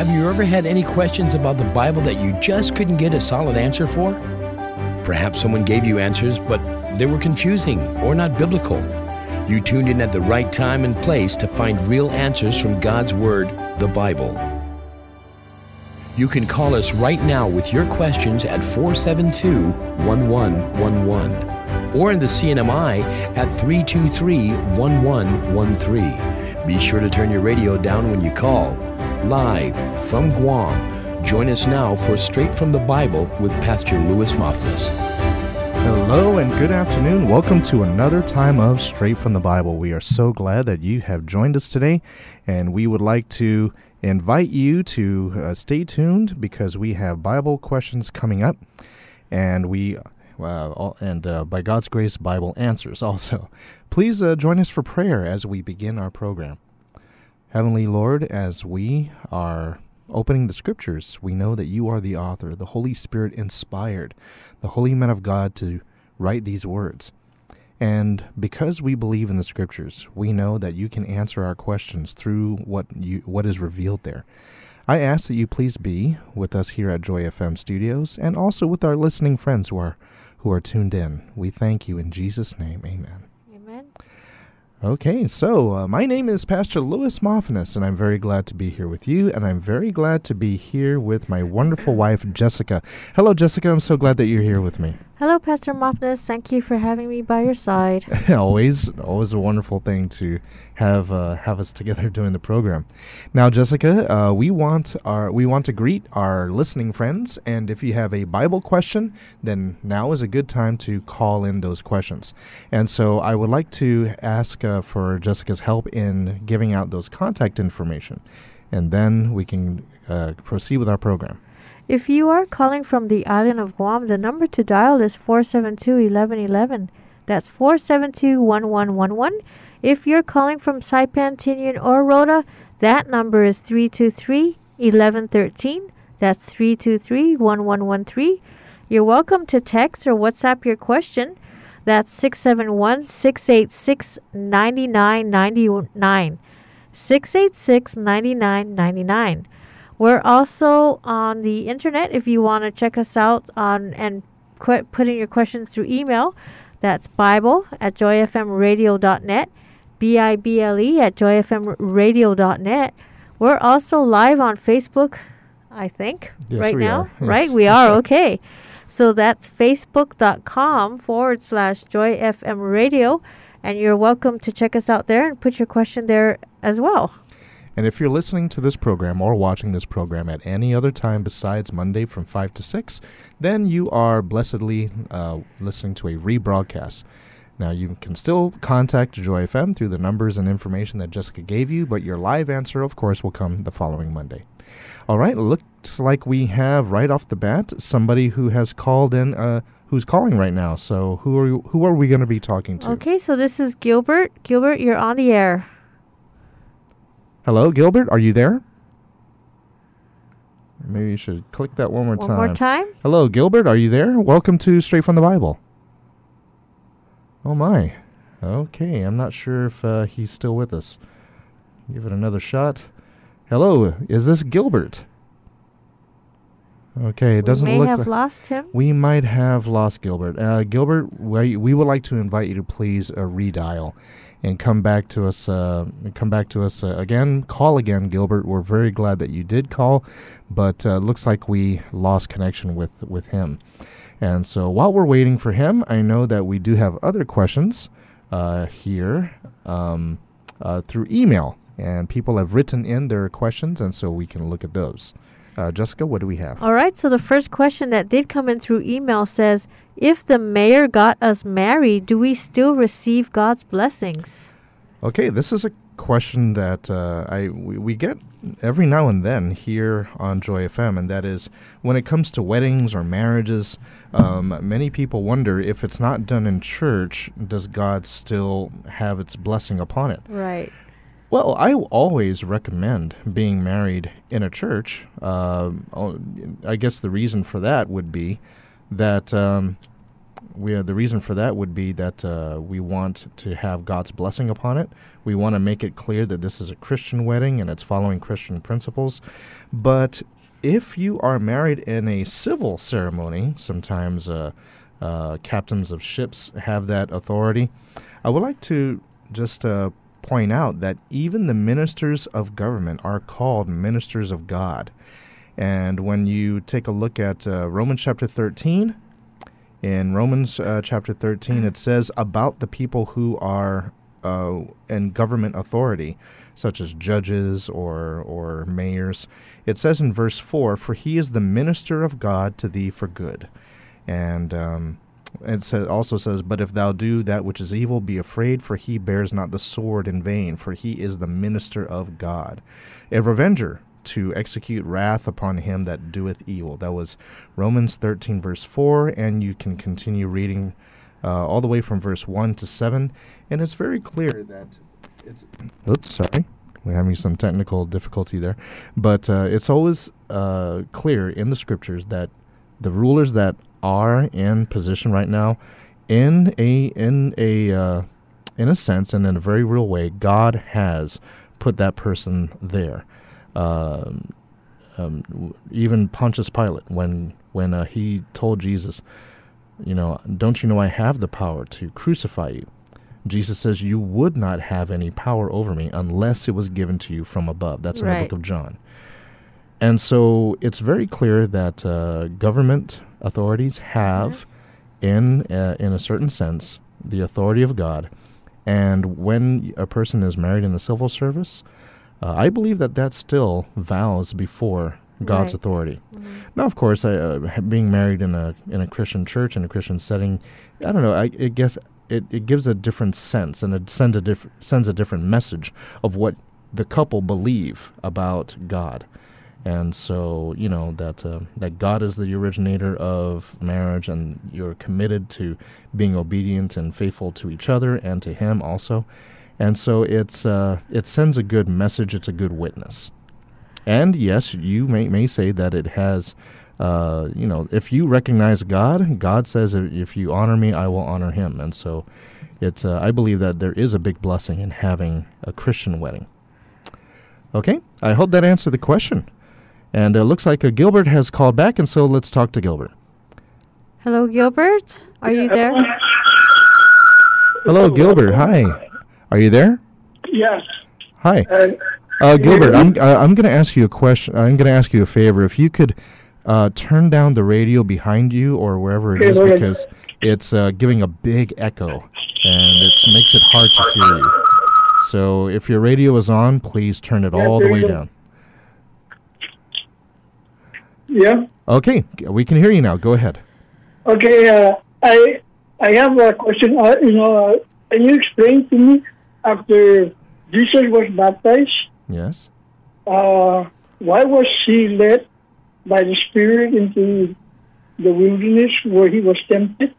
Have you ever had any questions about the Bible that you just couldn't get a solid answer for? Perhaps someone gave you answers, but they were confusing or not biblical. You tuned in at the right time and place to find real answers from God's Word, the Bible. You can call us right now with your questions at 472 1111 or in the CNMI at 323 1113. Be sure to turn your radio down when you call. Live from Guam. Join us now for Straight from the Bible with Pastor Louis Moffness. Hello and good afternoon. Welcome to another time of Straight from the Bible. We are so glad that you have joined us today, and we would like to invite you to uh, stay tuned because we have Bible questions coming up, and we. Uh, and uh, by God's grace, Bible answers also. Please uh, join us for prayer as we begin our program. Heavenly Lord, as we are opening the scriptures, we know that you are the author, the Holy Spirit inspired, the holy men of God to write these words. And because we believe in the scriptures, we know that you can answer our questions through what you what is revealed there. I ask that you please be with us here at Joy FM Studios and also with our listening friends who are who are tuned in. We thank you in Jesus' name. Amen. Amen. Okay, so uh, my name is Pastor Louis Moffness, and I'm very glad to be here with you, and I'm very glad to be here with my wonderful wife, Jessica. Hello, Jessica. I'm so glad that you're here with me. Hello, Pastor Moffness. Thank you for having me by your side. always, always a wonderful thing to have uh, have us together doing the program. Now, Jessica, uh, we want our we want to greet our listening friends, and if you have a Bible question, then now is a good time to call in those questions. And so, I would like to ask uh, for Jessica's help in giving out those contact information, and then we can uh, proceed with our program. If you are calling from the island of Guam, the number to dial is 472 1111. That's 472 1111. If you're calling from Saipan, Tinian, or Rota, that number is 323 1113. That's 323 1113. You're welcome to text or WhatsApp your question. That's 671 686 9999. 686 9999. We're also on the internet if you want to check us out on and put in your questions through email. That's Bible at joyfmradio.net, B I B L E at joyfmradio.net. We're also live on Facebook, I think, Yes, right now. are. Right? Yes. We are, okay. So that's facebook.com forward slash joyfmradio. And you're welcome to check us out there and put your question there as well. And if you're listening to this program or watching this program at any other time besides Monday from 5 to 6, then you are blessedly uh, listening to a rebroadcast. Now, you can still contact Joy FM through the numbers and information that Jessica gave you, but your live answer, of course, will come the following Monday. All right, looks like we have right off the bat somebody who has called in, uh, who's calling right now. So, who are, you, who are we going to be talking to? Okay, so this is Gilbert. Gilbert, you're on the air. Hello, Gilbert, are you there? Maybe you should click that one more One time. One more time. Hello, Gilbert. Are you there? Welcome to Straight from the Bible. Oh my. Okay, I'm not sure if uh, he's still with us. Give it another shot. Hello, is this Gilbert? Okay, it doesn't look. we may look. have like lost him. we might have lost Gilbert. Uh, Gilbert, we, we would like to invite you to please uh, redial and come back to us. Uh, come back to us uh, again. Call again, Gilbert. We're very glad that you did call, but uh, looks like we lost connection with with him. And so while we're waiting for him, I know that we do have other questions uh, here um, uh, through email, and people have written in their questions, and so we can look at those. Uh, Jessica, what do we have? All right, so the first question that did come in through email says If the mayor got us married, do we still receive God's blessings? Okay, this is a question that uh, I we, we get every now and then here on Joy FM, and that is when it comes to weddings or marriages, um, many people wonder if it's not done in church, does God still have its blessing upon it? Right. Well, I always recommend being married in a church. Uh, I guess the reason for that would be that um, we uh, the reason for that would be that uh, we want to have God's blessing upon it. We want to make it clear that this is a Christian wedding and it's following Christian principles. But if you are married in a civil ceremony, sometimes uh, uh, captains of ships have that authority. I would like to just uh, point out that even the ministers of government are called ministers of God. And when you take a look at uh, Romans chapter 13, in Romans uh, chapter 13, it says about the people who are uh, in government authority, such as judges or, or mayors. It says in verse 4 For he is the minister of God to thee for good. And um, it says, also says, But if thou do that which is evil, be afraid, for he bears not the sword in vain, for he is the minister of God. A revenger to execute wrath upon him that doeth evil. That was Romans 13, verse 4, and you can continue reading uh, all the way from verse 1 to 7. And it's very clear that it's. Oops, sorry. We're having some technical difficulty there. But uh, it's always uh, clear in the scriptures that the rulers that are in position right now, in a in a uh, in a sense and in a very real way, God has put that person there. Um, um, even Pontius Pilate, when when uh, he told Jesus, you know, don't you know I have the power to crucify you? Jesus says, You would not have any power over me unless it was given to you from above. That's in Right. the book of John. And so it's very clear that uh, government authorities have, in, uh, in a certain sense, the authority of God. And when a person is married in the civil service, uh, I believe that that still vows before God's Right. authority. Now, of course, I, uh, being married in a in a Christian church in a Christian setting, I don't know. I, I guess it, it gives a different sense and it sends a diff- sends a different message of what the couple believe about God, and so you know that uh, that God is the originator of marriage, and you're committed to being obedient and faithful to each other and to Him also, and so it's uh, it sends a good message. It's a good witness. And yes, you may, may say that it has, uh, you know, if you recognize God, God says, "If you honor me, I will honor him. And so it's, uh, I believe that there is a big blessing in having a Christian wedding. Okay, I hope that answered the question. And it looks like uh, Gilbert has called back, and so let's talk to Gilbert. Hello, Gilbert. Are you there? Hello, Gilbert. Hi. Are you there? Yes. Hi. Uh, Uh, Gilbert, I'm uh, I'm going to ask you a question. I'm going to ask you a favor. If you could uh, turn down the radio behind you or wherever it Okay, is, go ahead. because it's uh, giving a big echo and it makes it hard to hear you. So if your radio is on, please turn it all the way down. Yeah. Okay, we can hear you now. Go ahead. Okay. Uh, I I have a question. Uh, you know, uh, can you explain to me after Jesus was baptized, Yes. uh, why was he led by the Spirit into the wilderness where he was tempted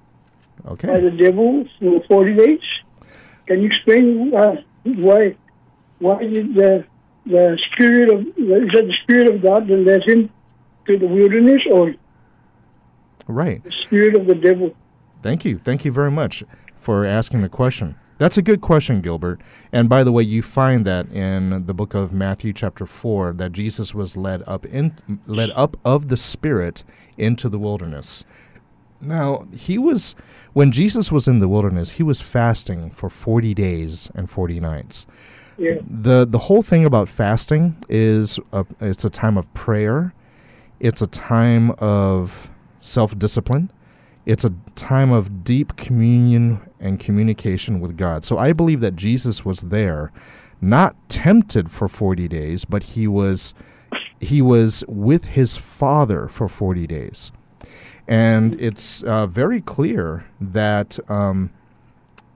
okay. by the devil for forty days? Can you explain uh, why why did the the spirit of is that the spirit of God that led him to the wilderness or Right. the spirit of the devil? Thank you. Thank you very much for asking the question. That's a good question, Gilbert. And by the way, you find that in the book of Matthew chapter 4 that Jesus was led up in led up of the spirit into the wilderness. Now, he was when Jesus was in the wilderness, he was fasting for 40 days and 40 nights. Yeah. The the whole thing about fasting is a, it's a time of prayer. It's a time of self-discipline. It's a time of deep communion and communication with God. So I believe that Jesus was there, not tempted for 40 days, but he was he was with his father for 40 days. And it's uh, very clear that um,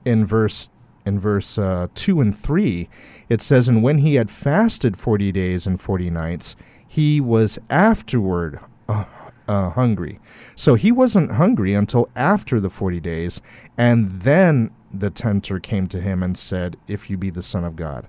in verse in verse uh, 2 and 3 it says and when he had fasted 40 days and 40 nights he was afterward uh, uh, hungry so he wasn't hungry until after the 40 days and then the tempter came to him and said if you be the son of god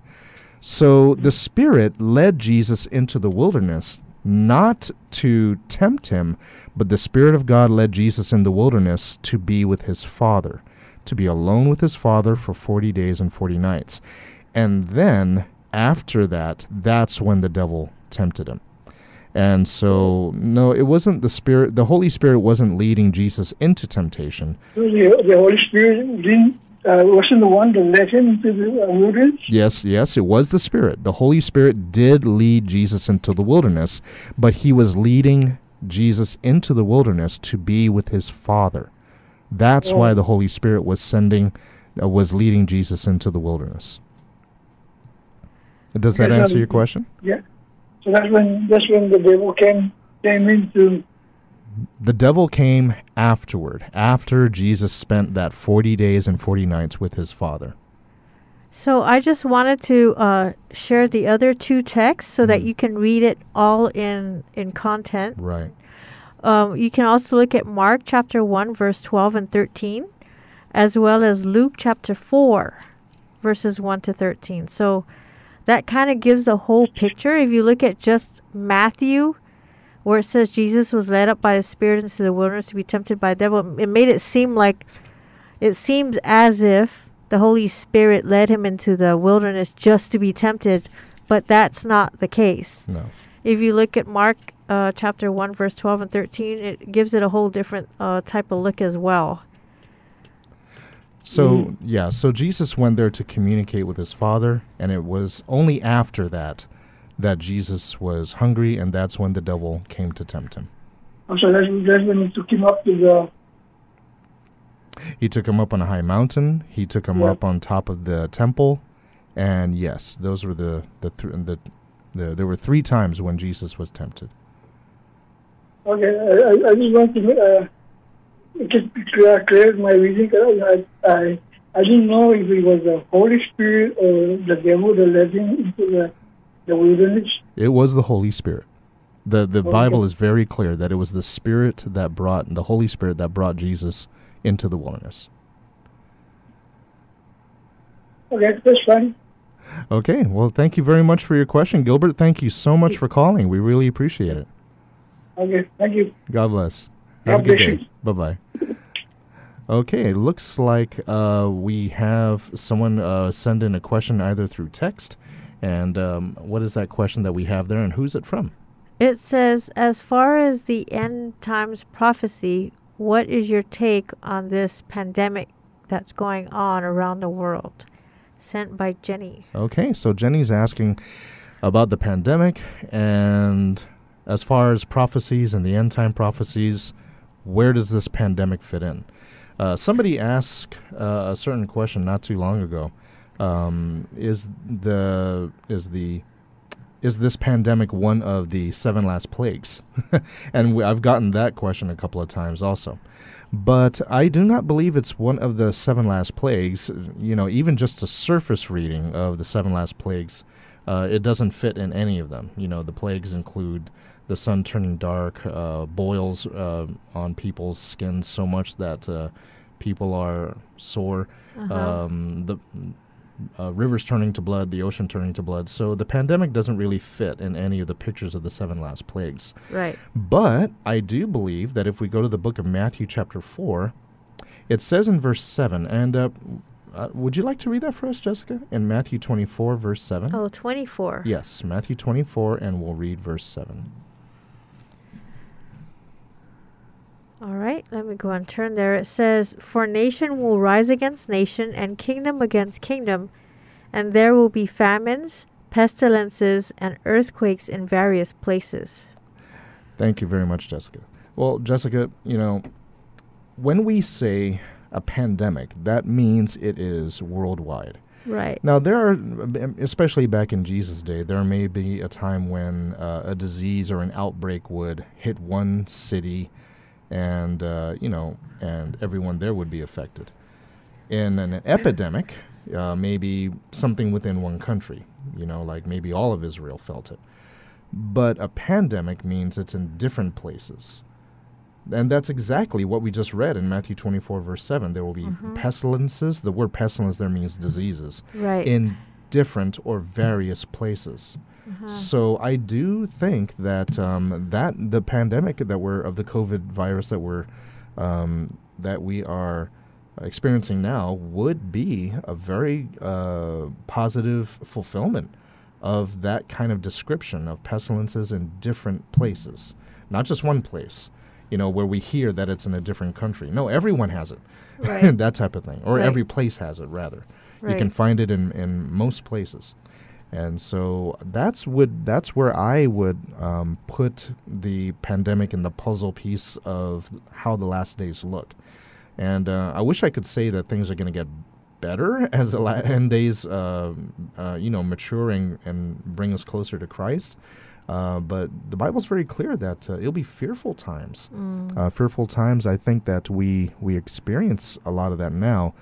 so the spirit led jesus into the wilderness not to tempt him, but the Spirit of God led Jesus in the wilderness to be with his Father, to be alone with his Father for 40 days and 40 nights. And then, after that, that's when the devil tempted him. And so, no, it wasn't the Spirit, the Holy Spirit wasn't leading Jesus into temptation. The, the Holy Spirit didn't, uh, wasn't the one that led him into the uh, wilderness. Yes, yes, it was the Spirit. The Holy Spirit did lead Jesus into the wilderness, but he was leading Jesus into the wilderness to be with his Father. That's why the Holy Spirit was sending, uh, was leading Jesus into the wilderness. Does that answer um, your question? Yeah. So that's when that's when the devil came came into The devil came afterward, after Jesus spent that 40 days and 40 nights with his Father. So I just wanted to uh, share the other two texts so that Mm. you can read it all in in content. Right. Um, you can also look at Mark chapter 1, verse 12 and 13, as well as Luke chapter 4, verses 1 to 13. So that kind of gives the whole picture. If you look at just Matthew, where it says Jesus was led up by the Spirit into the wilderness to be tempted by the devil, it made it seem like it seems as if the Holy Spirit led him into the wilderness just to be tempted, but that's not the case No. if you look at Mark uh, chapter 1, verse 12 and 13, it gives it a whole different uh, type of look as well. So, yeah, so Jesus went there to communicate with his Father, and it was only after that that Jesus was hungry, and that's when the devil came to tempt him. so that's, that's when he took him up to the He took him up on a high mountain, he took him Yeah. up on top of the temple, and yes, those were the, the, th- the, the, there were three times when Jesus was tempted. Okay, I, I- I just want to uh, just clear, clear my reading. I, I I didn't know if it was the Holy Spirit or the devil that led him into the, the wilderness. It was the Holy Spirit. The the Okay. Bible is very clear that it was the Spirit that brought the Holy Spirit that brought Jesus into the wilderness. Okay, that's fine. Okay, well, thank you very much for your question, Gilbert. Thank you so much for calling. We really appreciate it. Okay, thank you. God bless. Have God a good day. Bye bye. Okay, it looks like uh, we have someone uh, send in a question either through text. And um, what is that question that we have there, and who's it from? It says, as far as the end times prophecy, what is your take on this pandemic that's going on around the world? Sent by Jenny. Okay, so Jenny's asking about the pandemic, and as far as prophecies and the end time prophecies, where does this pandemic fit in? Uh, somebody asked uh, a certain question not too long ago. Um, is the is the is this pandemic one of the seven last plagues? and we, I've gotten that question a couple of times also. But I do not believe it's one of the seven last plagues. You know, even just a surface reading of the seven last plagues, uh, it doesn't fit in any of them. You know, the plagues include the sun turning dark, uh, boils uh, on people's skin so much that uh, people are sore, Uh-huh. um, the uh, rivers turning to blood, the ocean turning to blood. So the pandemic doesn't really fit in any of the pictures of the seven last plagues. right. But I do believe that if we go to the book of Matthew, chapter 4, it says in verse 7, and uh, uh, would you like to read that for us, Jessica? In Matthew 24, verse 7? Oh, 24. Yes, Matthew 24, and we'll read verse 7. All right, let me go and turn there. It says, For nation will rise against nation, and kingdom against kingdom, and there will be famines, pestilences, and earthquakes in various places. Thank you very much, Jessica. Well, Jessica, you know, when we say a pandemic, that means it is worldwide. Right. Now, there are, especially back in Jesus' day, there may be a time when uh, a disease or an outbreak would hit one city, and uh, you know, and everyone there would be affected. In an epidemic, uh, maybe something within one country, you know, like maybe all of Israel felt it. But a pandemic means it's in different places. And that's exactly what we just read in Matthew 24, verse 7. There will be pestilences. The word pestilence there means diseases Right. in different or various places. So I do think that um, that the pandemic that we're of the COVID virus that we're um, that we are experiencing now would be a very uh, positive fulfillment of that kind of description of pestilences in different places, not just one place. You know, where we hear that it's in a different country. No, everyone has it. Right. that type of thing, or Right. every place has it. Rather, you can find it in in most places. And so that's would that's where I would um, put the pandemic in the puzzle piece of how the last days look. And uh, I wish I could say that things are going to get better as the end days, uh, uh, you know, maturing and bring us closer to Christ. Uh, but the Bible's very clear that uh, it'll be fearful times. Mm. Uh, fearful times. I think that we we experience a lot of that now.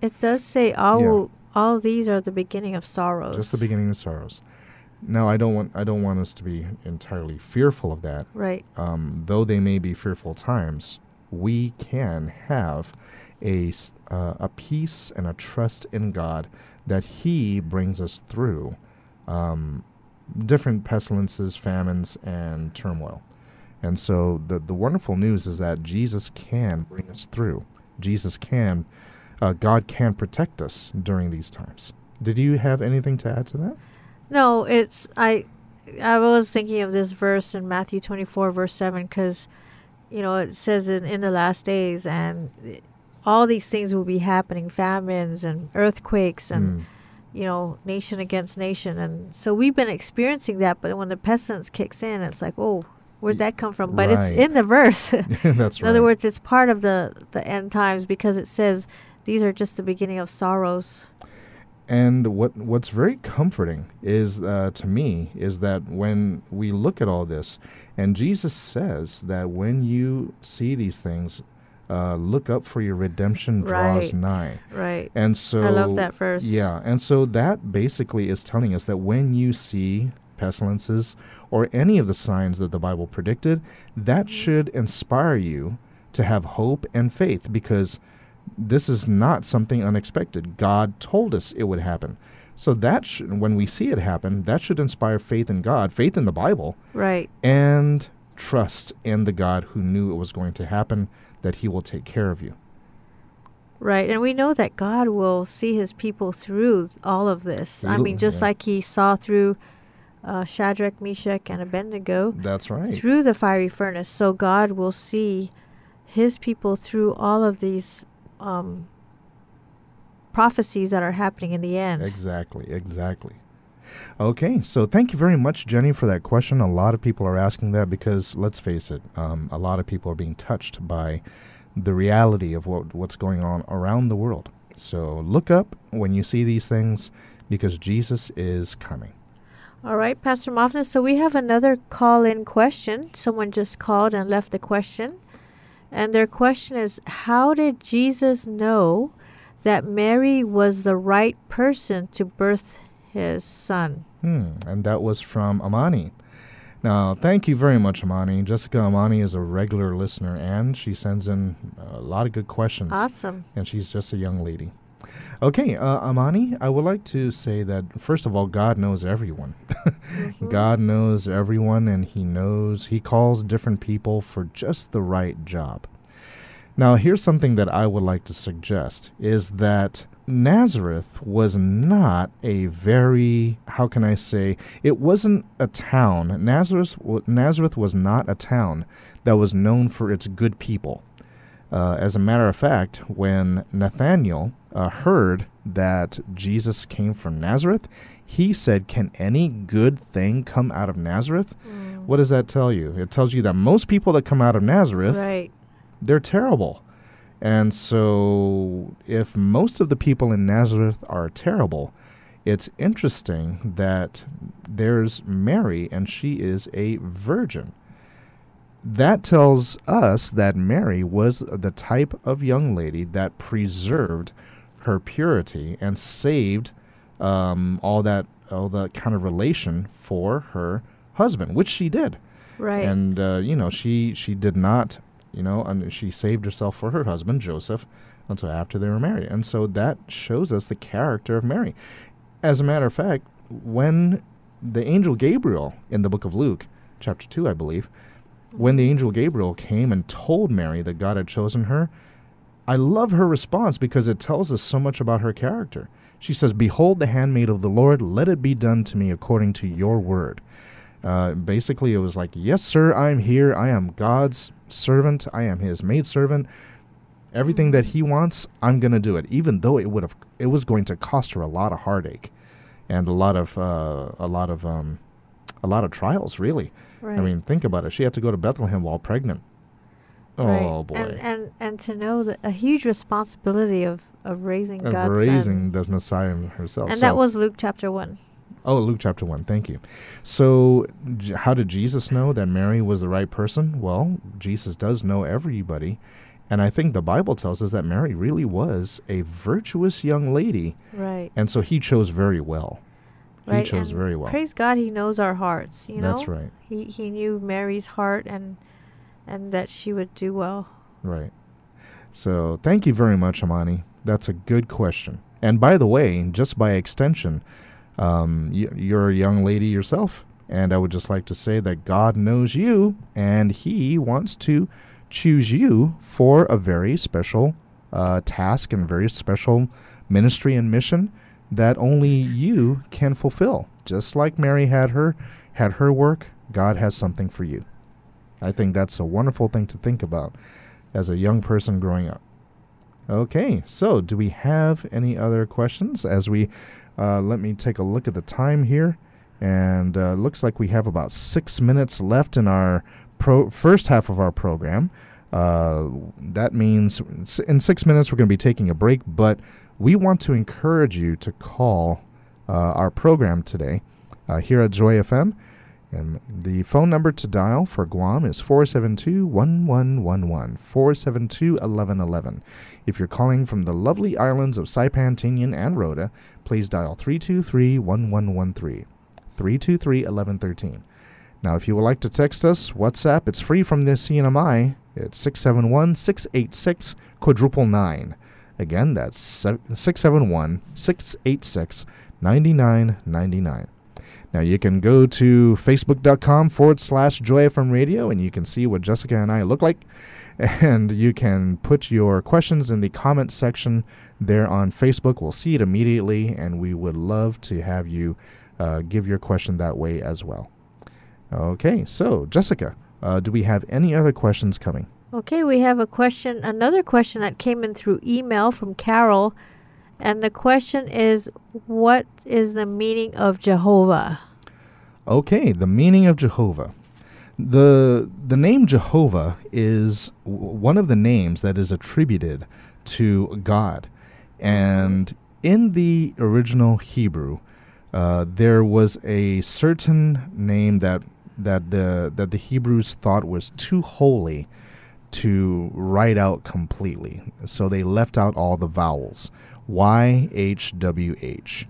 It does say all Yeah. All these are the beginning of sorrows. Just the beginning of sorrows. Now, I don't want I don't want us to be entirely fearful of that. Right. Um, though they may be fearful times, we can have a uh, a peace and a trust in God that He brings us through um, different pestilences, famines, and turmoil. And so the the wonderful news is that Jesus can bring us through. Jesus can, uh, God can protect us during these times. Did you have anything to add to that? No, it's I. I was thinking of this verse in Matthew twenty four verse seven because, you know, it says in in the last days and all these things will be happening, famines and earthquakes and Mm. you know nation against nation and so we've been experiencing that. But when the pestilence kicks in, it's like, oh, where'd that come from? But Right. it's in the verse. That's in right. other words, it's part of the the end times because it says these are just the beginning of sorrows. And what what's very comforting is uh, to me is that when we look at all this, and Jesus says that when you see these things, uh, look up for your redemption draws Right. nigh. Right. And so I love that verse. Yeah, and so that basically is telling us that when you see pestilences or any of the signs that the Bible predicted, that should inspire you to have hope and faith because this is not something unexpected. God told us it would happen. So that should, when we see it happen, that should inspire faith in God, faith in the Bible, Right. and trust in the God who knew it was going to happen, that He will take care of you. Right. And we know that God will see his people through all of this. I mean, just yeah. like he saw through uh, Shadrach, Meshach, and Abednego That's right. through the fiery furnace. So God will see his people through all of these um, prophecies that are happening in the end. Exactly, exactly. Okay, so thank you very much, Jenny, for that question. A lot of people are asking that because, let's face it, um, a lot of people are being touched by the reality of what, what's going on around the world. So look up when you see these things because Jesus is coming. All right, Pastor Moffness. So we have another call in question. Someone just called and left a question. And their question is How did Jesus know that Mary was the right person to birth his son? Hmm, and that was from Amani. Now, thank you very much, Amani. Jessica Amani is a regular listener, and she sends in a lot of good questions. Awesome. and she's just a young lady. Okay, uh, Amani, I would like to say that first of all, God knows everyone. God knows everyone, and He knows He calls different people for just the right job. Now, here's something that I would like to suggest: is that Nazareth was not a very how can I say it wasn't a town. Nazareth Nazareth was not a town that was known for its good people. Uh, as a matter of fact, when Nathanael uh, heard that Jesus came from Nazareth, he said, Can any good thing come out of Nazareth? What does that tell you? It tells you that most people that come out of Nazareth, Right. they're terrible. And so, if most of the people in Nazareth are terrible, it's interesting that there's Mary and she is a virgin. That tells us that Mary was the type of young lady that preserved her purity and saved um, all that all that kind of relation for her husband, which she did. Right. and uh, you know she she did not you know and she saved herself for her husband joseph until after they were married. And so that shows us the character of mary. As a matter of fact when the angel Gabriel in the book of Luke, chapter 2, I believe, when the angel Gabriel came and told Mary that God had chosen her, I love her response because it tells us so much about her character. She says, Behold the handmaid of the Lord, let it be done to me according to your word. Uh, basically, it was like, Yes, sir, I'm here. I am God's servant. I am his maidservant. Everything that he wants, I'm going to do it, even though it would have, it was going to cost her a lot of heartache and a lot of, uh, a lot of, um, a lot of trials, really. Right. I mean, think about it. She had to go to Bethlehem while pregnant. Oh Right. boy. And and and to know that a huge responsibility of of raising of God's raising son. the Messiah herself. And So- that was Luke chapter one. oh Luke chapter one. Thank you. So, J- how did Jesus know that Mary was the right person? Well, Jesus does know everybody, and I think the Bible tells us that Mary really was a virtuous young lady, Right. and so he chose very well. Right. He chose and very well. Praise God, He knows our hearts. You know. That's right. He he knew Mary's heart and and that she would do well. Right. So thank you very much, Amani. That's a good question. And by the way, just by extension, um, you're a young lady yourself. And I would just like to say that God knows you and He wants to choose you for a very special uh, task and very special ministry and mission that only you can fulfill. Just like Mary had her had her work, God has something for you. I think that's a wonderful thing to think about as a young person growing up. Okay, so do we have any other questions? As we uh, let me take a look at the time here, and uh, looks like we have about six minutes left in our pro- first half of our program. Uh, that means in six minutes we're going to be taking a break, but we want to encourage you to call uh, our program today uh, here at Joy FM. And the phone number to dial for Guam is 472 1111. 472 1111. If you're calling from the lovely islands of Saipan, Tinian, and Rota, please dial 323 1113. 323 1113. Now, if you would like to text us, WhatsApp, it's free from the CNMI. It's 671 686 quadruple nine. Again, that's 671 686 9999. Now you can go to facebook.com forward slash Joy FM Radio and you can see what Jessica and I look like. And you can put your questions in the comment section there on Facebook. We'll see it immediately and we would love to have you uh, give your question that way as well. Okay, so Jessica, uh, do we have any other questions coming? Okay, we have a question, another question that came in through email from Carol. And the question is What is the meaning of Jehovah? Okay, the meaning of Jehovah. The the name Jehovah is w- one of the names that is attributed to God, and in the original Hebrew, uh, there was a certain name that that the that the Hebrews thought was too holy to write out completely, so they left out all the vowels. Y H W H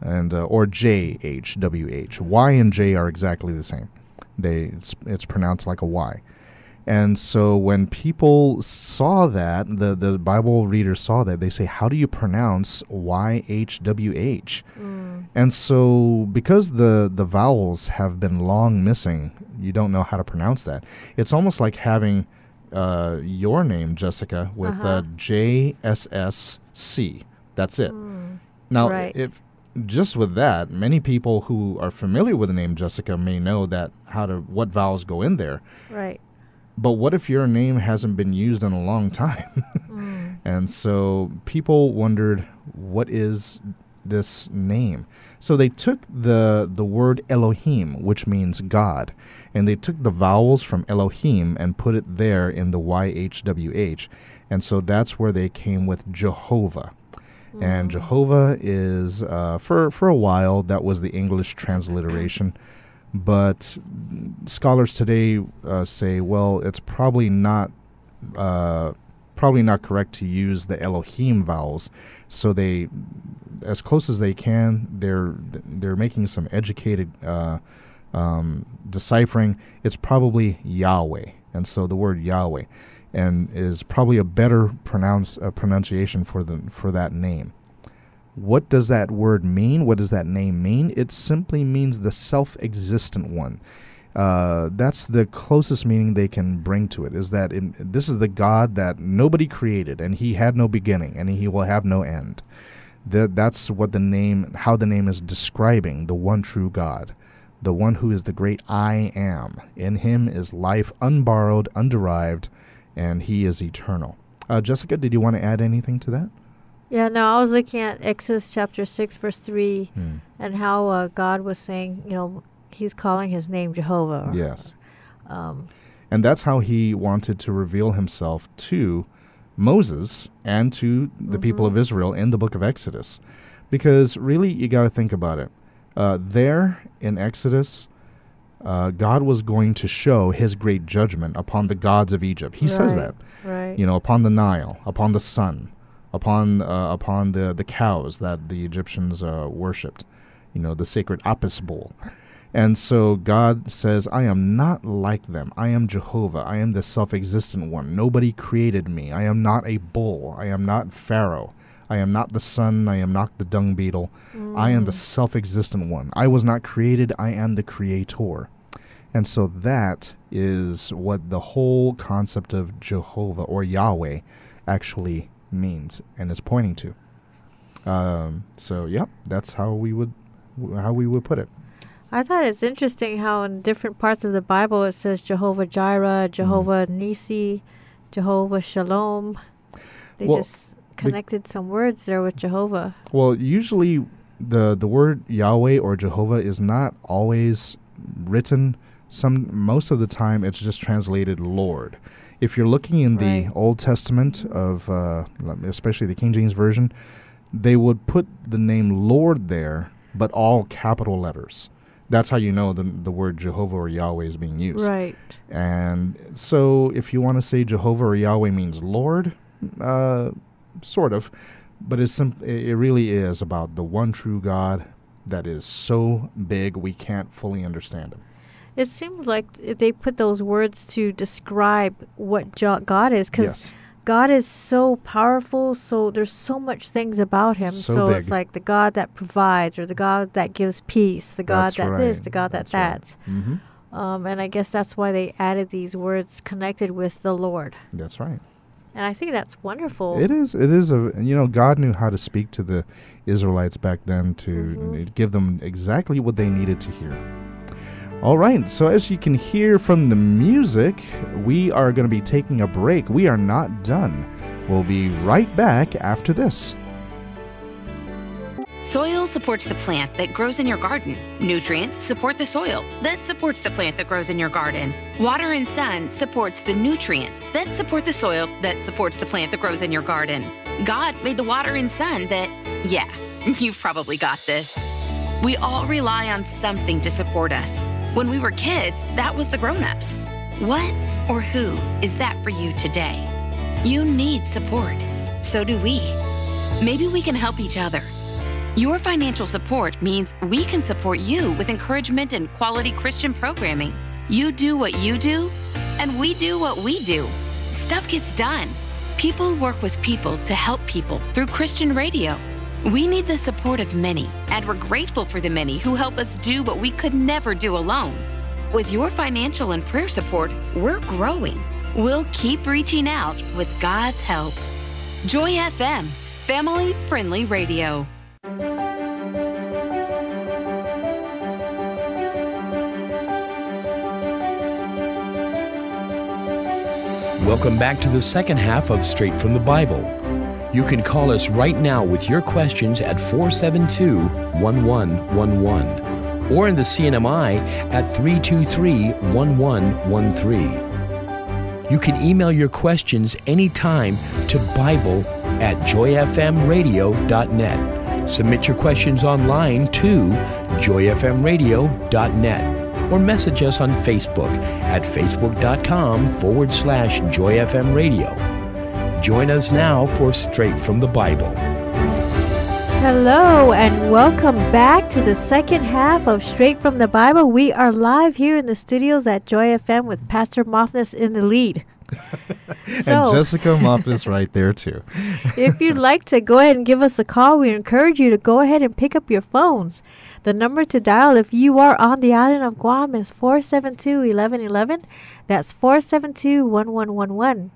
and uh, or J H W H. Y and J are exactly the same. They it's, it's pronounced like a Y. And so when people saw that, the the Bible readers saw that, they say, "How do you pronounce YHWH? H?" And so because the the vowels have been long missing, you don't know how to pronounce that. It's almost like having uh, your name, Jessica, with Uh-huh. uh, J S S C. That's it. Now, Right. if just with that, many people who are familiar with the name Jessica may know that how to what vowels go in there. Right. But what if your name hasn't been used in a long time? and so people wondered, what is this name? So they took the the word Elohim, which means God, and they took the vowels from Elohim and put it there in the YHWH. And so that's where they came with Jehovah. And Jehovah is uh, for for a while that was the English transliteration, but scholars today uh, say, well, it's probably not uh, probably not correct to use the Elohim vowels. So they, as close as they can, they're they're making some educated uh, um, deciphering. It's probably Yahweh, and so the word Yahweh, and is probably a better pronounce uh, pronunciation for the for that name. What does that word mean? What does that name mean? It simply means the self existent one. Uh, that's the closest meaning they can bring to it is that in, this is the God that nobody created and he had no beginning and he will have no end. That, that's what the name, how the name is describing the one true God, the one who is the great I am. In him is life unborrowed, underived, and he is eternal. Uh, Jessica, did you want to add anything to that? Yeah, no, I was looking at Exodus chapter 6, verse 3, Hmm. and how uh, God was saying, you know, he's calling his name Jehovah. or- Yes. Um, And that's how he wanted to reveal himself to Moses and to the people of Israel in the book of Exodus. Because really, you got to think about it. Uh, there in Exodus, uh, God was going to show his great judgment upon the gods of Egypt. He says that. right. You know, upon the Nile, upon the sun, upon uh, upon the, the cows that the Egyptians uh, worshipped. You know, the sacred Apis bull. And so God says, I am not like them. I am Jehovah. I am the self existent one. Nobody created me. I am not a bull. I am not Pharaoh. I am not the sun. I am not the dung beetle. I am the self existent one. I was not created. I am the creator. And so that is what the whole concept of Jehovah or Yahweh actually means and is pointing to. Um, so, yep, that's how we would how we would put it. I thought it's interesting how in different parts of the Bible it says Jehovah Jireh, Jehovah Nisi, Jehovah Shalom. They Well, just connected some words there with Jehovah. Well, usually the the word Yahweh or Jehovah is not always written. Some most of the time, it's just translated Lord. If you're looking in the Right. Old Testament of, uh, especially the King James version, they would put the name Lord there, but all capital letters. That's how you know the the word Jehovah or Yahweh is being used. Right. And so, if you want to say Jehovah or Yahweh means Lord, uh, sort of, but it's sim- it really is about the one true God that is so big we can't fully understand him. It seems like they put those words to describe what God is because Yes, God is so powerful. So there's so much things about him. So So, it's like the God that provides, or the God that gives peace, the God That's that this, the God that That's right. that. hmm Um, and I guess that's why they added these words connected with the Lord. that's right. And I think that's wonderful. It is. It is a. You know, God knew how to speak to the Israelites back then to Mhm. give them exactly what they needed to hear. All right. So as you can hear from the music, we are going to be taking a break. We are not done. We'll be right back after this. Soil supports the plant that grows in your garden. Nutrients support the soil that supports the plant that grows in your garden. Water and sun supports the nutrients that support the soil that supports the plant that grows in your garden. God made the water and sun that, yeah, you've probably got this. We all rely on something to support us. When we were kids, that was the grown-ups. What or who is that for you today? You need support. So do we. Maybe we can help each other. Your financial support means we can support you with encouragement and quality Christian programming. You do what you do, and we do what we do. Stuff gets done. People work with people to help people through Christian radio. We need the support of many, and we're grateful for the many who help us do what we could never do alone. With your financial and prayer support, we're growing. We'll keep reaching out with God's help. Joy FM, family friendly radio. Welcome back to the second half of Straight from the Bible. You can call us right now with your questions at 472 1111 or in the CNMI at 323 1113. You can email your questions anytime to Bible at joyfmradio.net. Submit your questions online to joyfmradio.net or message us on Facebook at facebook.com forward slash joyfmradio. Join us now for Straight from the Bible. Hello and welcome back to the second half of Straight from the Bible. We are live here in the studios at Joy FM with Pastor Moffness in the lead. So- and Jessica Muff is right there too. if you'd like to go ahead and give us a call, we encourage you to go ahead and pick up your phones. The number to dial if you are on the island of Guam is 472 1111. That's 472 1111.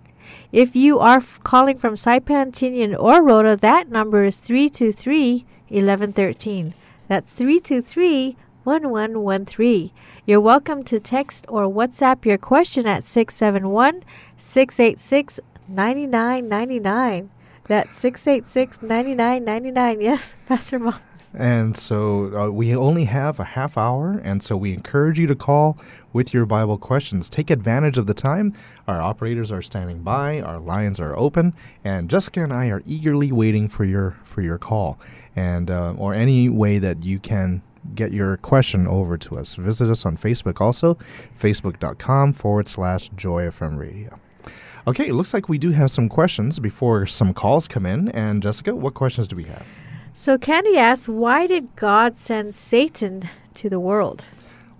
If you are f- calling from Saipan, Tinian, or Rota, that number is 323 1113. That's 323 1113. You're welcome to text or WhatsApp your question at 671 686 9999. That's 686 9999. Yes, Pastor Mom. And so uh, we only have a half hour, and so we encourage you to call with your Bible questions. Take advantage of the time. Our operators are standing by, our lines are open, and Jessica and I are eagerly waiting for your for your call, and uh, or any way that you can get your question over to us. Visit us on Facebook also, facebook.com forward slash Joy FM Radio. Okay, it looks like we do have some questions before some calls come in. And Jessica, what questions do we have? So Candy asks, why did God send Satan to the world?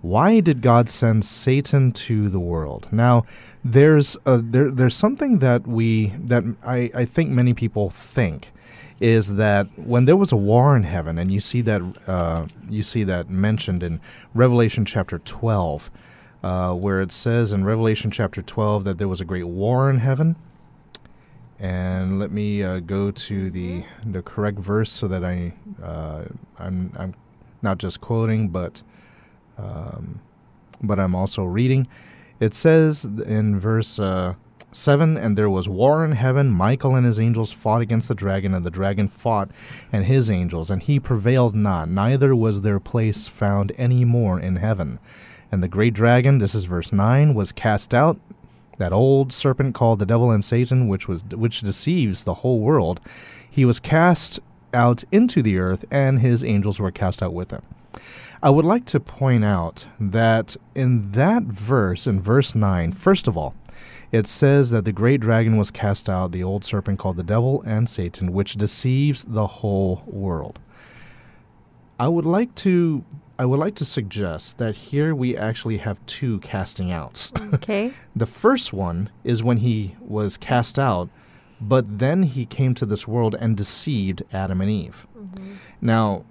Why did God send Satan to the world? Now, there's a, there, there's something that we that I, I think many people think is that when there was a war in heaven, and you see that uh, you see that mentioned in Revelation chapter twelve, uh, where it says in Revelation chapter twelve that there was a great war in heaven. And let me uh, go to the the correct verse so that I uh, I'm I'm not just quoting, but um, but I'm also reading. It says in verse uh, 7 And there was war in heaven. Michael and his angels fought against the dragon, and the dragon fought and his angels, and he prevailed not, neither was their place found any more in heaven. And the great dragon, this is verse 9, was cast out, that old serpent called the devil and Satan, which was which deceives the whole world. He was cast out into the earth, and his angels were cast out with him. I would like to point out that in that verse, in verse 9, first of all, it says that the great dragon was cast out, the old serpent called the devil and Satan, which deceives the whole world. I would like to I would like to suggest that here we actually have two casting outs. Okay. The first one is when he was cast out, but then he came to this world and deceived Adam and Eve. Mm-hmm. Now,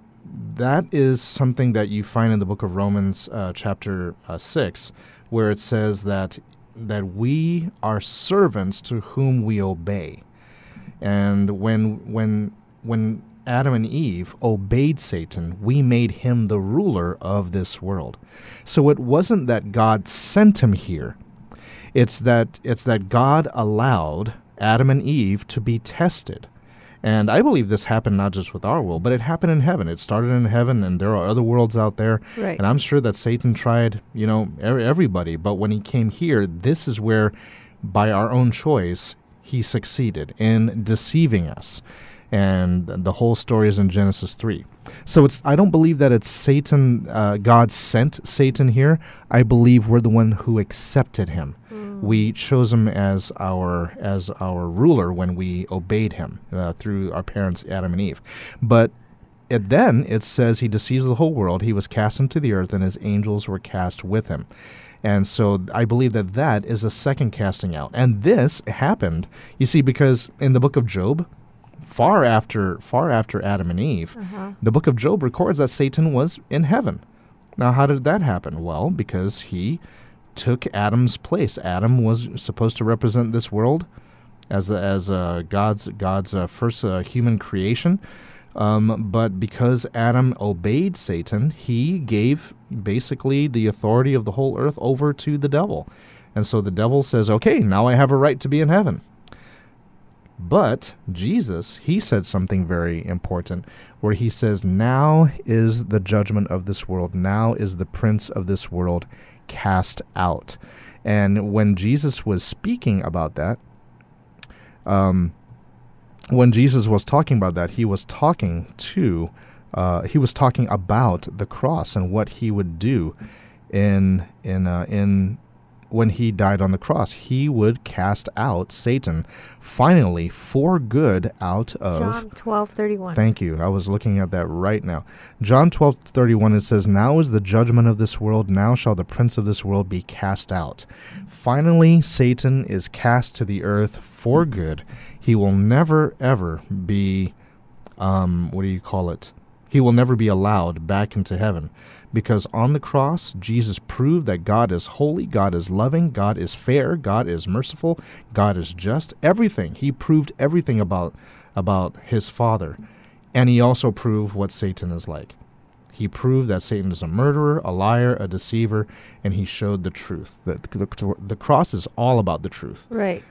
that is something that you find in the book of Romans, uh, chapter uh, six, where it says that that we are servants to whom we obey, and when when when Adam and Eve obeyed Satan, we made him the ruler of this world. So it wasn't that God sent him here. It's that it's that God allowed Adam and Eve to be tested. And I believe this happened not just with our world, but it happened in heaven. It started in heaven, and there are other worlds out there. Right. And I'm sure that Satan tried, you know, everybody. But when he came here, this is where, by our own choice, he succeeded in deceiving us. And the whole story is in Genesis 3. So it's I don't believe that it's Satan, uh, God sent Satan here. I believe we're the one who accepted him. We chose him as our as our ruler when we obeyed him uh, through our parents Adam and Eve. But it, then it says he deceives the whole world. He was cast into the earth, and his angels were cast with him. And so I believe that that is a second casting out. And this happened, you see, because in the book of Job, far after far after Adam and Eve, the book of Job records that Satan was in heaven. Now, how did that happen? Well, because he took Adam's place. Adam was supposed to represent this world as as God's God's uh, first uh, human creation. Um, but because Adam obeyed Satan, he gave basically the authority of the whole earth over to the devil. And so the devil says, okay, now I have a right to be in heaven. But Jesus, he said something very important where he says, Now is the judgment of this world, now is the prince of this world cast out. And when Jesus was speaking about that, um, when Jesus was talking about that, he was talking to, uh, he was talking about the cross and what he would do in in uh, in when he died on the cross. He would cast out Satan finally for good out of John twelve thirty one. Thank you. I was looking at that right now. John twelve thirty one. it says, Now is the judgment of this world, now shall the prince of this world be cast out. Finally, Satan is cast to the earth for good. He will never, ever be, um, what do you call it? He will never be allowed back into heaven. Because on the cross, Jesus proved that God is holy, God is loving, God is fair, God is merciful, God is just. Everything. He proved everything about about his Father. And he also proved what Satan is like. He proved that Satan is a murderer, a liar, a deceiver, and he showed the truth. The, the, the cross is all about the truth. Right.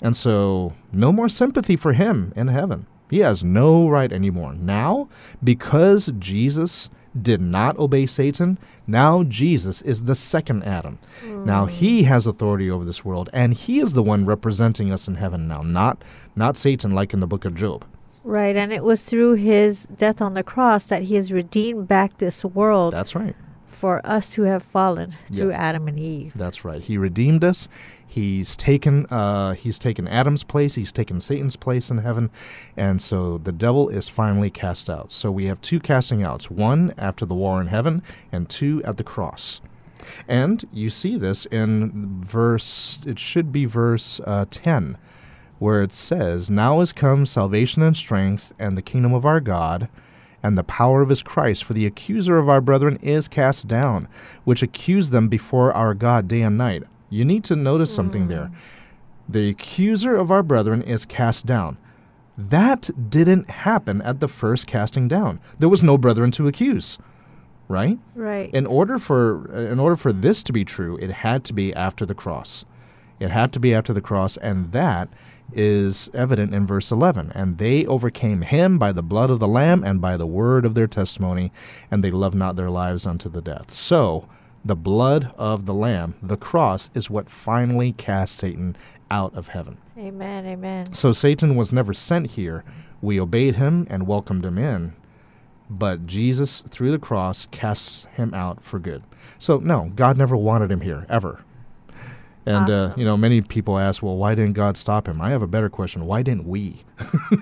And so, no more sympathy for him in heaven. He has no right anymore. Now, because Jesus did not obey Satan, now Jesus is the second Adam. Now hmm. he has authority over this world, and he is the one representing us in heaven now, not not Satan like in the book of Job. Right. And it was through his death on the cross that he has redeemed back this world That's right. for us who have fallen through Yes. Adam and Eve. That's right. He redeemed us. He's taken uh, he's taken Adam's place. He's taken Satan's place in heaven, and so the devil is finally cast out. So we have two casting outs: one after the war in heaven, and two at the cross. And you see this in verse. It should be verse uh, ten, where it says, "Now is come salvation and strength, and the kingdom of our God." and the power of his Christ. For the accuser of our brethren is cast down, which accused them before our God day and night. You need to notice something there. Hmm. The accuser of our brethren is cast down. That didn't happen at the first casting down. There was no brethren to accuse, right? Right. In order for in order for this to be true, it had to be after the cross. It had to be after the cross, and that is evident in verse 11. And they overcame him by the blood of the Lamb and by the word of their testimony, and they loved not their lives unto the death. So, the blood of the Lamb, the cross, is what finally cast Satan out of heaven. amen. Amen. So, Satan was never sent here. We obeyed him and welcomed him in. But Jesus, through the cross, casts him out for good. So, no, God never wanted him here, ever. And, uh, you know, many people ask, well, why didn't God stop him? I have a better question. Why didn't we?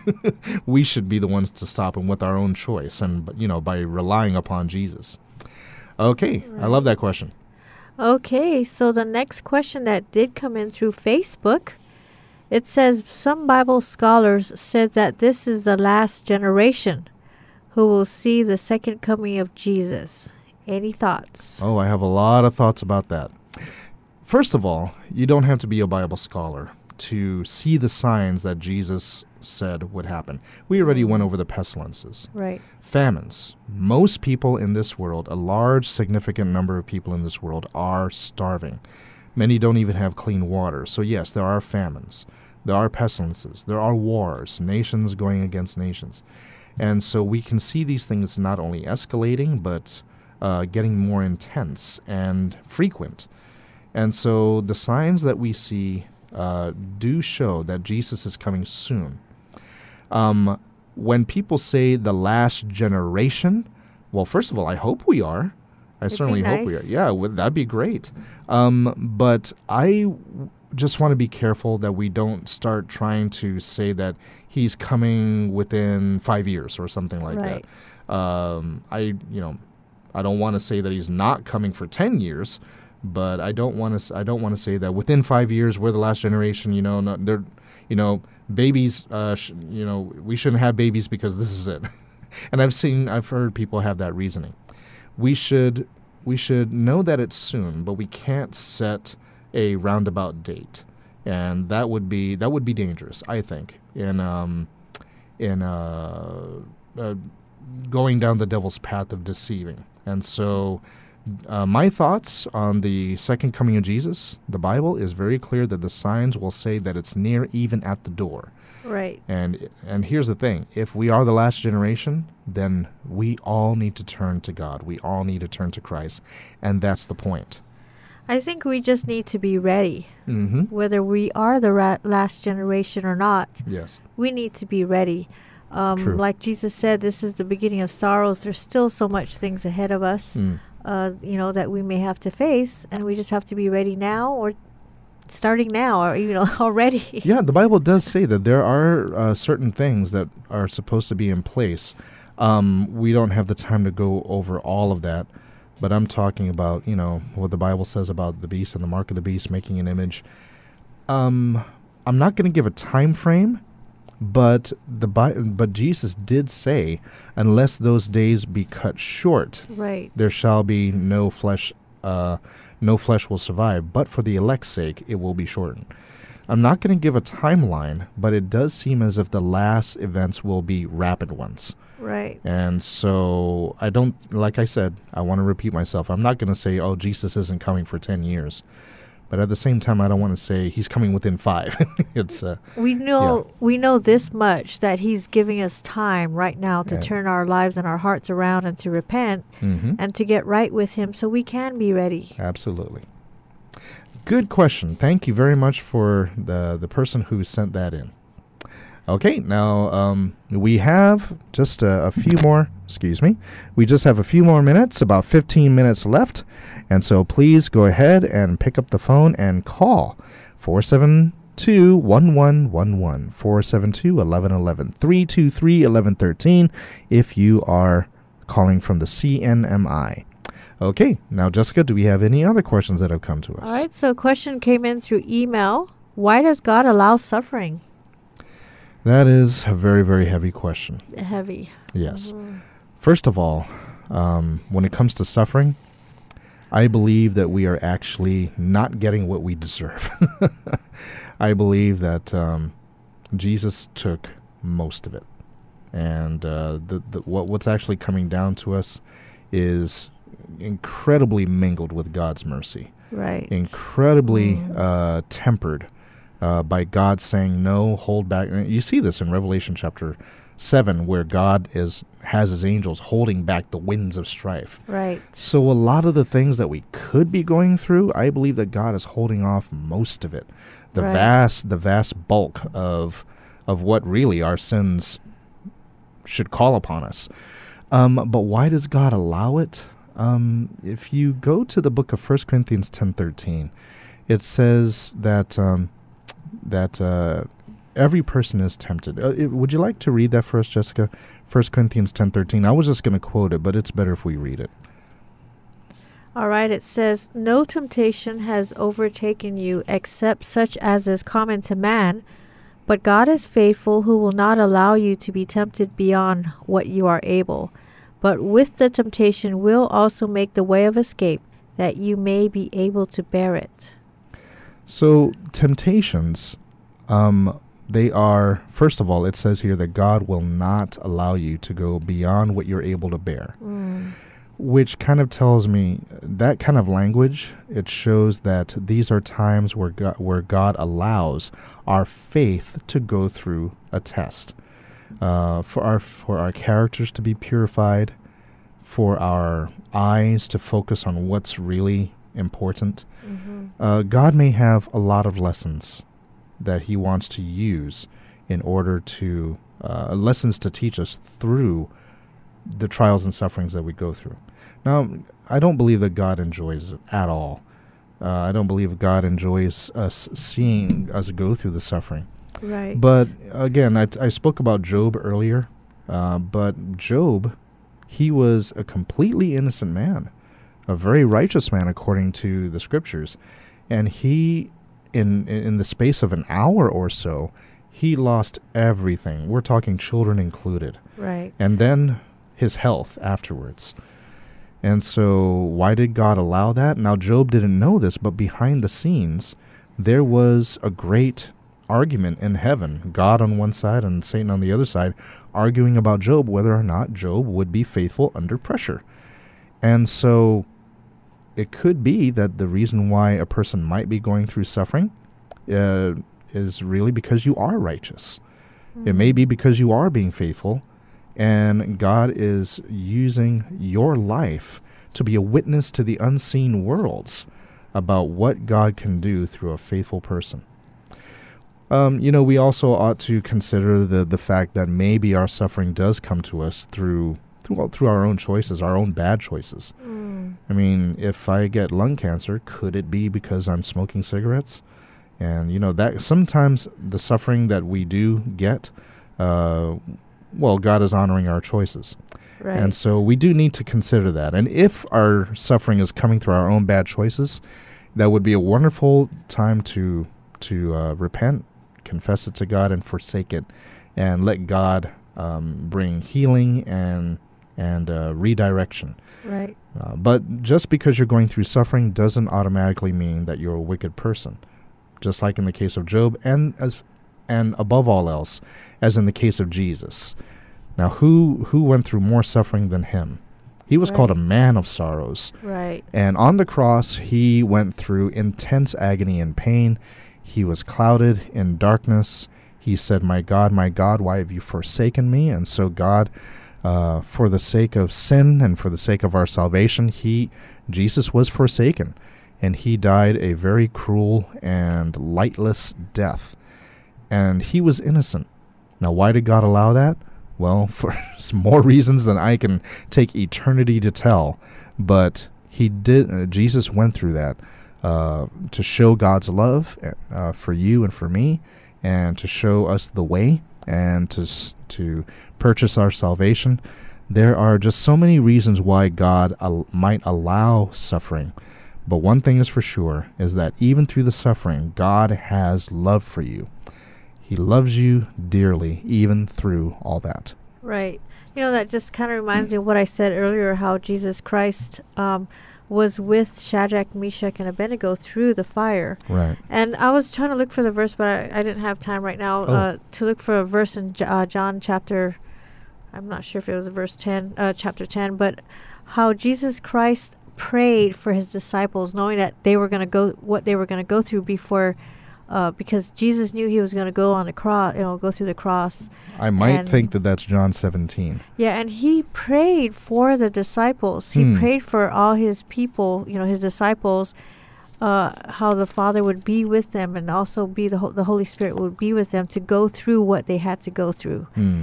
we should be the ones to stop him with our own choice and, you know, by relying upon Jesus. Okay, I love that question. Okay, so the next question that did come in through Facebook, it says some Bible scholars said that this is the last generation who will see the second coming of Jesus. Any thoughts? Oh, I have a lot of thoughts about that. First of all, you don't have to be a Bible scholar to see the signs that Jesus said would happen. We already went over the pestilences, Right. Famines. Most people in this world, a large, significant number of people in this world, are starving. Many don't even have clean water. So, yes, there are famines, there are pestilences, there are wars, nations going against nations. And so we can see these things not only escalating, but uh, getting more intense and frequent. And so the signs that we see uh, do show that Jesus is coming soon. Um, when people say the last generation, well, first of all, I hope we are. I It'd certainly be hope we are. Yeah, that'd be great. Um, but I w- just want to be careful that we don't start trying to say that he's coming within five years or something like Right. that. Um, I, you know, I don't want to say that he's not coming for ten years, but I don't want to. I don't want to say that within five years we're the last generation. You know, they're, you know, babies. Uh, sh- you know, we shouldn't have babies because this is it. and I've seen, I've heard people have that reasoning. We should, we should know that it's soon, but we can't set a roundabout date, and that would be that would be dangerous. I think in um, in uh, uh, going down the devil's path of deceiving. And so, uh, my thoughts on the second coming of Jesus, the Bible is very clear that the signs will say that it's near, even at the door. Right. And and here's the thing: if we are the last generation, then we all need to turn to God. We all need to turn to Christ, and that's the point. I think we just need to be ready. Mm-hmm. Whether we are the ra- last generation or not, Yes. we need to be ready. Um, True. like Jesus said, this is the beginning of sorrows. There's still so much things ahead of us. Mm. Uh, you know, that we may have to face, and we just have to be ready now or starting now or you know already. Yeah, the Bible does say that there are uh, certain things that are supposed to be in place. Um, we don't have the time to go over all of that, but I'm talking about you know what the Bible says about the beast and the mark of the beast making an image. Um, I'm not going to give a time frame, but the but Jesus did say, unless those days be cut short, Right. there shall be no flesh uh, no flesh will survive. But for the elect's sake it will be shortened. I'm not going to give a timeline but it does seem as if the last events will be rapid ones. Right. and so i don't like i said i want to repeat myself. I'm not going to say oh jesus isn't coming for 10 years but at the same time i don't want to say he's coming within five it's uh, we know we know this much that he's giving us time right now to Yeah. turn our lives and our hearts around and to repent mhm. and to get right with him so we can be ready. Absolutely. Good question. Thank you very much for the the person who sent that in. Okay, now um, we have just a, a few more. Excuse me. We just have a few more minutes, about 15 minutes left, and so please go ahead and pick up the phone and call 472 1111 472 1111 323 1113 if you are calling from the CNMI. Okay, now Jessica, do we have any other questions that have come to us? All right, so a question came in through email. Why does God allow suffering? That is a very, very heavy question. Heavy. Yes. Mhm. First of all, um, when it comes to suffering, I believe that we are actually not getting what we deserve. I believe that um, Jesus took most of it, and uh, the, the what what's actually coming down to us is incredibly mingled with God's mercy. Right. incredibly Mm. uh, tempered uh, by God saying no, hold back. And You see this in Revelation chapter seven, where God is has His angels holding back the winds of strife. Right. So a lot of the things that we could be going through, I believe that God is holding off most of it. The Right. vast, the vast bulk of of what really our sins should call upon us. Um, but why does God allow it? Um, if you go to the book of 1 Corinthians ten thirteen, it says that um, that uh, every person is tempted. Uh, it- would you like to read that for us, Jessica? 1 Corinthians ten thirteen. I was just going to quote it, but it's better if we read it. All right, it says, No temptation has overtaken you except such as is common to man, but God is faithful, who will not allow you to be tempted beyond what you are able, but with the temptation will also make the way of escape, that you may be able to bear it. So temptations, um, they are first of all, it says here that God will not allow you to go beyond what you're able to bear, which kind of tells me that kind of language. It shows that these are times where God, where God allows our faith to go through a test, uh, for our for our characters to be purified, for our eyes to focus on what's really important. Uh, God may have a lot of lessons that He wants to use in order to uh, lessons to teach us through the trials and sufferings that we go through. Now, I don't believe that God enjoys it at all. Uh, I don't believe God enjoys us seeing us go through the suffering. Right. But again, I, I spoke about Job earlier, uh, but Job, he was a completely innocent man, a very righteous man according to the scriptures, and he, in in the space of an hour or so, he lost everything. We're talking children included, right. and then his health afterwards. And so, why did God allow that? Now, Job didn't know this, but behind the scenes, there was a great argument in heaven God on one side and Satan on the other side, arguing about Job, whether or not Job would be faithful under pressure. And so, it could be that the reason why a person might be going through suffering uh, is really because you are righteous. It may be because you are being faithful, and God is using your life to be a witness to the unseen worlds about what God can do through a faithful person. Um, you know, we also ought to consider the the fact that maybe our suffering does come to us through through through our own choices, our own bad choices. Mm. I mean, if I get lung cancer, could it be because I'm smoking cigarettes? And you know that sometimes the suffering that we do get, uh, well, God is honoring our choices. Right. And so we do need to consider that. And if our suffering is coming through our own bad choices, that would be a wonderful time to to uh, repent, confess it to God, and forsake it, and let God um, bring healing and and uh, redirection. right. Uh, but just because you're going through suffering doesn't automatically mean that you're a wicked person. Just like in the case of Job, and as and above all else, as in the case of Jesus. Now, who who went through more suffering than him? He was called a man of sorrows. Right. And on the cross, he went through intense agony and pain. He was clouded in darkness. He said, My God, my God, why have you forsaken me? And so, God, uh, for the sake of sin and for the sake of our salvation, he, Jesus was forsaken. And he died a very cruel and lightless death. And he was innocent. Now, why did God allow that? Well, for more reasons than I can take eternity to tell. But he did. Uh, Jesus went through that uh, to show God's love uh, for you and for me, and to show us the way and to to purchase our salvation. There are just so many reasons why God al- might allow suffering. But one thing is for sure is that even through the suffering, God has love for you. He loves you dearly, even through all that. Right. You know, that just kind of reminds me of what I said earlier how Jesus Christ um, was with Shadrach, Meshach, and Abednego through the fire. Right. And I was trying to look for the verse, but I, I didn't have time right now Oh. uh, to look for a verse in J- uh, John chapter. I'm not sure if it was verse 10, uh, chapter 10, but how Jesus Christ prayed for his disciples, knowing that they were going to go, what they were going to go through before, uh, because Jesus knew he was going to go on the cross, you know, go through the cross. I might And- think that that's John 17. Yeah, and he prayed for the disciples. He Hmm. prayed for all his people, you know, his disciples, uh, how the Father would be with them, and also be the Ho- the Holy Spirit would be with them to go through what they had to go through. Hmm.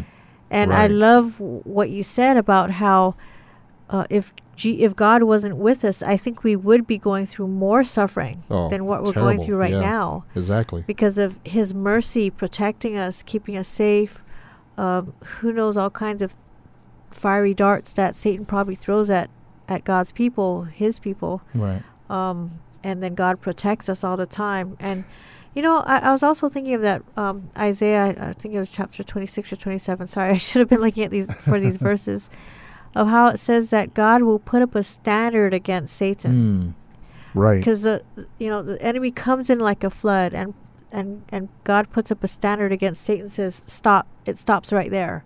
And I love w- what you said about how uh, if G- if God wasn't with us, I think we would be going through more suffering Oh, than what we're going through right Yeah. now Exactly. because of his mercy protecting us, keeping us safe. Um, who knows all kinds of fiery darts that Satan probably throws at at God's people, his people. Right. Um, and then God protects us all the time. And you know, I, I was also thinking of that um, Isaiah. I think it was chapter twenty six or twenty seven. Sorry, I should have been looking at these for these verses of how it says that God will put up a standard against Satan Hmm. Right. because the you know the enemy comes in like a flood and and and God puts up a standard against Satan says stop it stops right there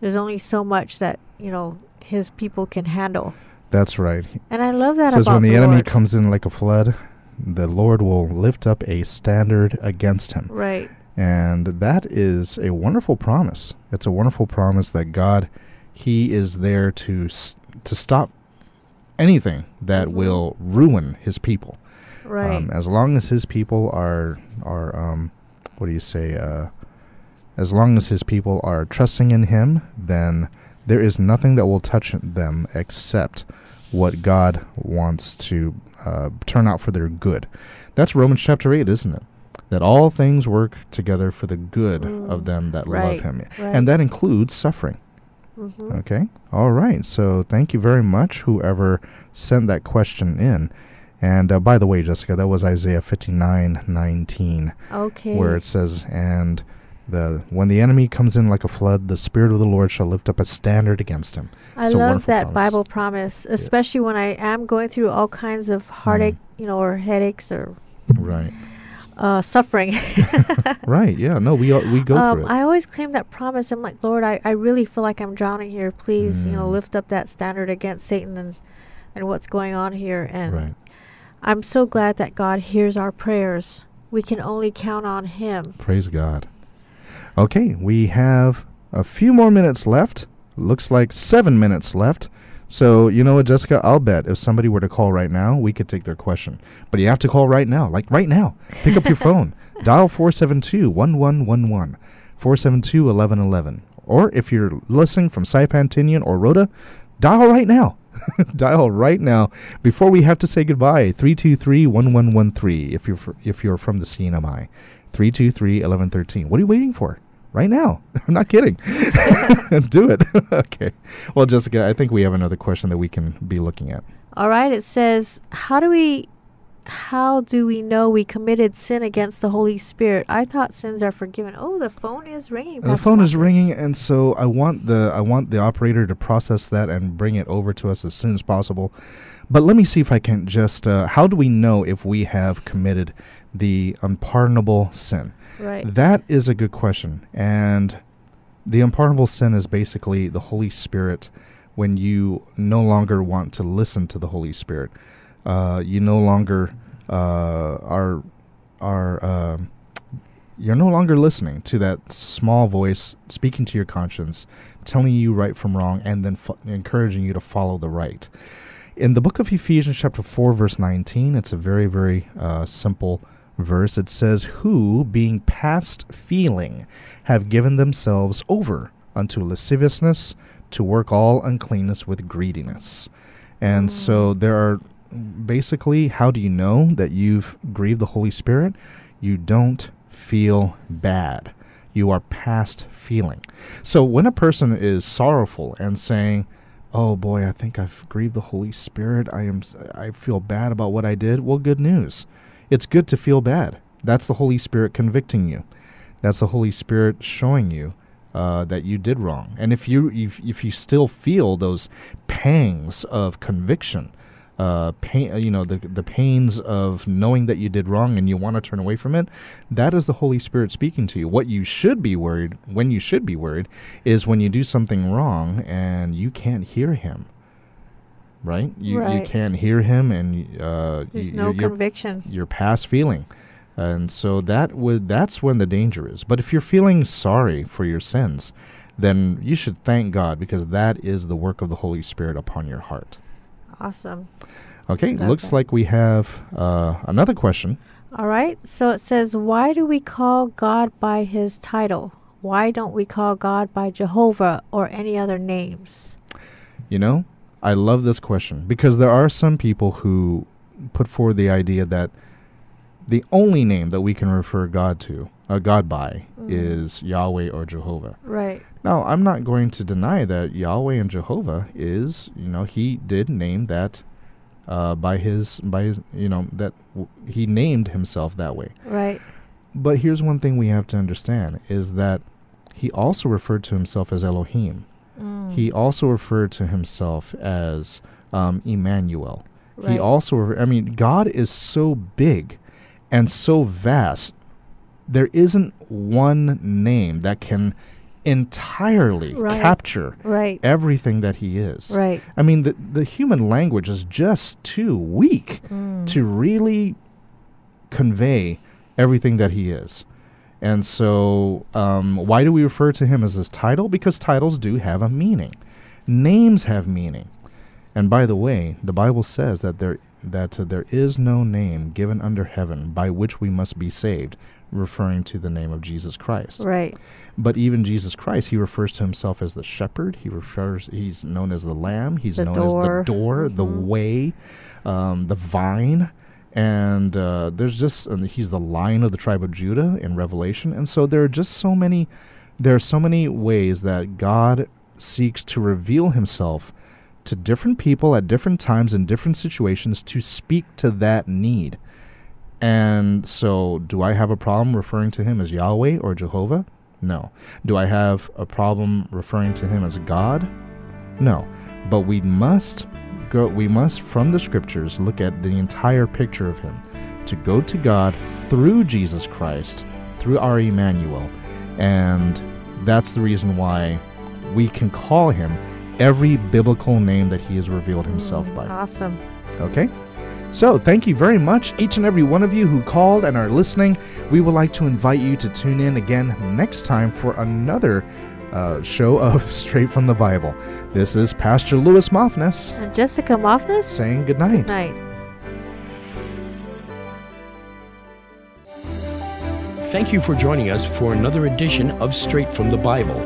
there's only so much that you know his people can handle That's right. and I love that says about when the, the enemy Lord. comes in like a flood, the Lord will lift up a standard against him. right And that is a wonderful promise. It's a wonderful promise that God, He is there to to stop anything that Mhm. will ruin His people. right Um, as long as His people are are um, what do you say? Uh, as long as His people are trusting in Him, then there is nothing that will touch them except what God wants to uh, turn out for their good. That's Romans chapter eight, isn't it? That all things work together for the good of Mm, them that right, love Him, right. and that includes suffering. Mhm. Okay. All right. So thank you very much, whoever sent that question in. And uh, by the way, Jessica, that was Isaiah fifty nine nineteen, okay where it says, "And the when the enemy comes in like a flood, the spirit of the Lord shall lift up a standard against him." I it's love that promise. Bible promise especially when I am going through all kinds of heartache you know or headaches or Right. Uh, suffering Right. Yeah. No, we al- we go um, through it. I always claim that promise. I'm like, Lord, I, I really feel like I'm drowning here. Please, you know, Mm. lift up that standard against Satan and, and what's going on here. And right. I'm so glad that God hears our prayers. We can only count on Him. Praise God. Okay, we have a few more minutes left. Looks like seven minutes left. So, you know what, Jessica? I'll bet if somebody were to call right now, we could take their question. But you have to call right now, like right now. Pick up your phone, dial 472 1111, 472 1111. Or if you're listening from Saipan, Tinian, or Rota, dial right now. Dial right now before we have to say goodbye. 323-1113 if you're if you're from the CNMI. 323-1113. What are you waiting for? Right now. I'm not kidding. Do it. okay. Well, Jessica, I think we have another question that we can be looking at. All right. It says, how do we how do we know we committed sin against the Holy Spirit? I thought sins are forgiven. Oh, the phone is ringing. the phone is ringing and so I want the I want the operator to process that and bring it over to us as soon as possible. But let me see if I can just uh, how do we know if we have committed the unpardonable sin? Right. That is a good question. And the unpardonable sin is basically the Holy Spirit when you no longer want to listen to the Holy Spirit. Uh, you no longer uh, are are um you're no longer listening to that small voice speaking to your conscience, telling you right from wrong, and then fo- encouraging you to follow the right. In the book of Ephesians, chapter 4, verse 19, it's a very, very uh, simple verse. It says, Who, being past feeling, have given themselves over unto lasciviousness to work all uncleanness with greediness. And mm. so there are basically, how do you know that you've grieved the Holy Spirit? You don't feel bad. You are past feeling. So when a person is sorrowful and saying, "Oh boy, I think I've grieved the Holy Spirit. I am I feel bad about what I did." Well, good news. It's good to feel bad. That's the Holy Spirit convicting you. That's the Holy Spirit showing you uh, that you did wrong. And if you if, if you still feel those pangs of conviction, uh, pain, you know, the the pains of knowing that you did wrong and you want to turn away from it, that is the Holy Spirit speaking to you. What you should be worried when you should be worried is when you do something wrong and you can't hear Him. Right? You you can't hear Him, and uh, There's you, no you're, conviction. you're past feeling. And so that would that's when the danger is. But if you're feeling sorry for your sins, then you should thank God because that is the work of the Holy Spirit upon your heart. Awesome. Okay, Love looks like we have uh, another question. All right. So it says, why do we call God by his title? Why don't we call God by Jehovah or any other names? You know, I love this question because there are some people who put forward the idea that the only name that we can refer God to, uh, God by, Mm. is Yahweh or Jehovah. Right. Now, I'm not going to deny that Yahweh and Jehovah is, you know, he did name that uh, by his, by his, you know, that w- he named himself that way. Right. But here's one thing we have to understand is that he also referred to himself as Elohim. Mm. He also referred to himself as um, Emmanuel. He also, I mean, God is so big and so vast. There isn't one name that can entirely Right. capture Right. everything that he is. Right. I mean, the, the human language is just too weak Mm. to really convey everything that he is. And so, um, why do we refer to him as his title? Because titles do have a meaning. Names have meaning. And by the way, the Bible says that there that uh, there is no name given under heaven by which we must be saved, referring to the name of Jesus Christ. Right. But even Jesus Christ, he refers to himself as the shepherd. He refers he's known as the lamb. He's The known door. as the door, the Mhm. way, um, the vine, and uh, there's just and he's the lion of the tribe of Judah in Revelation. And so there are just so many, there are so many ways that God seeks to reveal Himself to different people at different times in different situations to speak to that need. And so, do I have a problem referring to him as Yahweh or Jehovah? No. Do I have a problem referring to him as God? No. But we must go we must from the scriptures look at the entire picture of him to go to God through Jesus Christ, through our Emmanuel. And that's the reason why we can call him every biblical name that he has revealed himself by. Awesome. Okay? So, thank you very much, each and every one of you who called and are listening. We would like to invite you to tune in again next time for another uh, show of Straight from the Bible. This is Pastor Lewis Moffness And Jessica Moffness? saying good night. Night. Thank you for joining us for another edition of Straight from the Bible.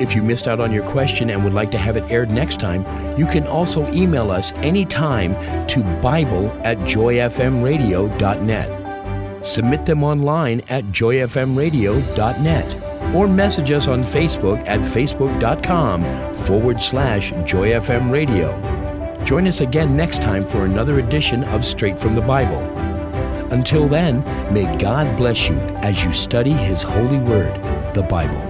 If you missed out on your question and would like to have it aired next time, you can also email us anytime to Bible at joyfmradio.net. Submit them online at joyfmradio.net or message us on Facebook at facebook.com forward slash joyfmradio. Join us again next time for another edition of Straight from the Bible. Until then, may God bless you as you study His holy word, the Bible.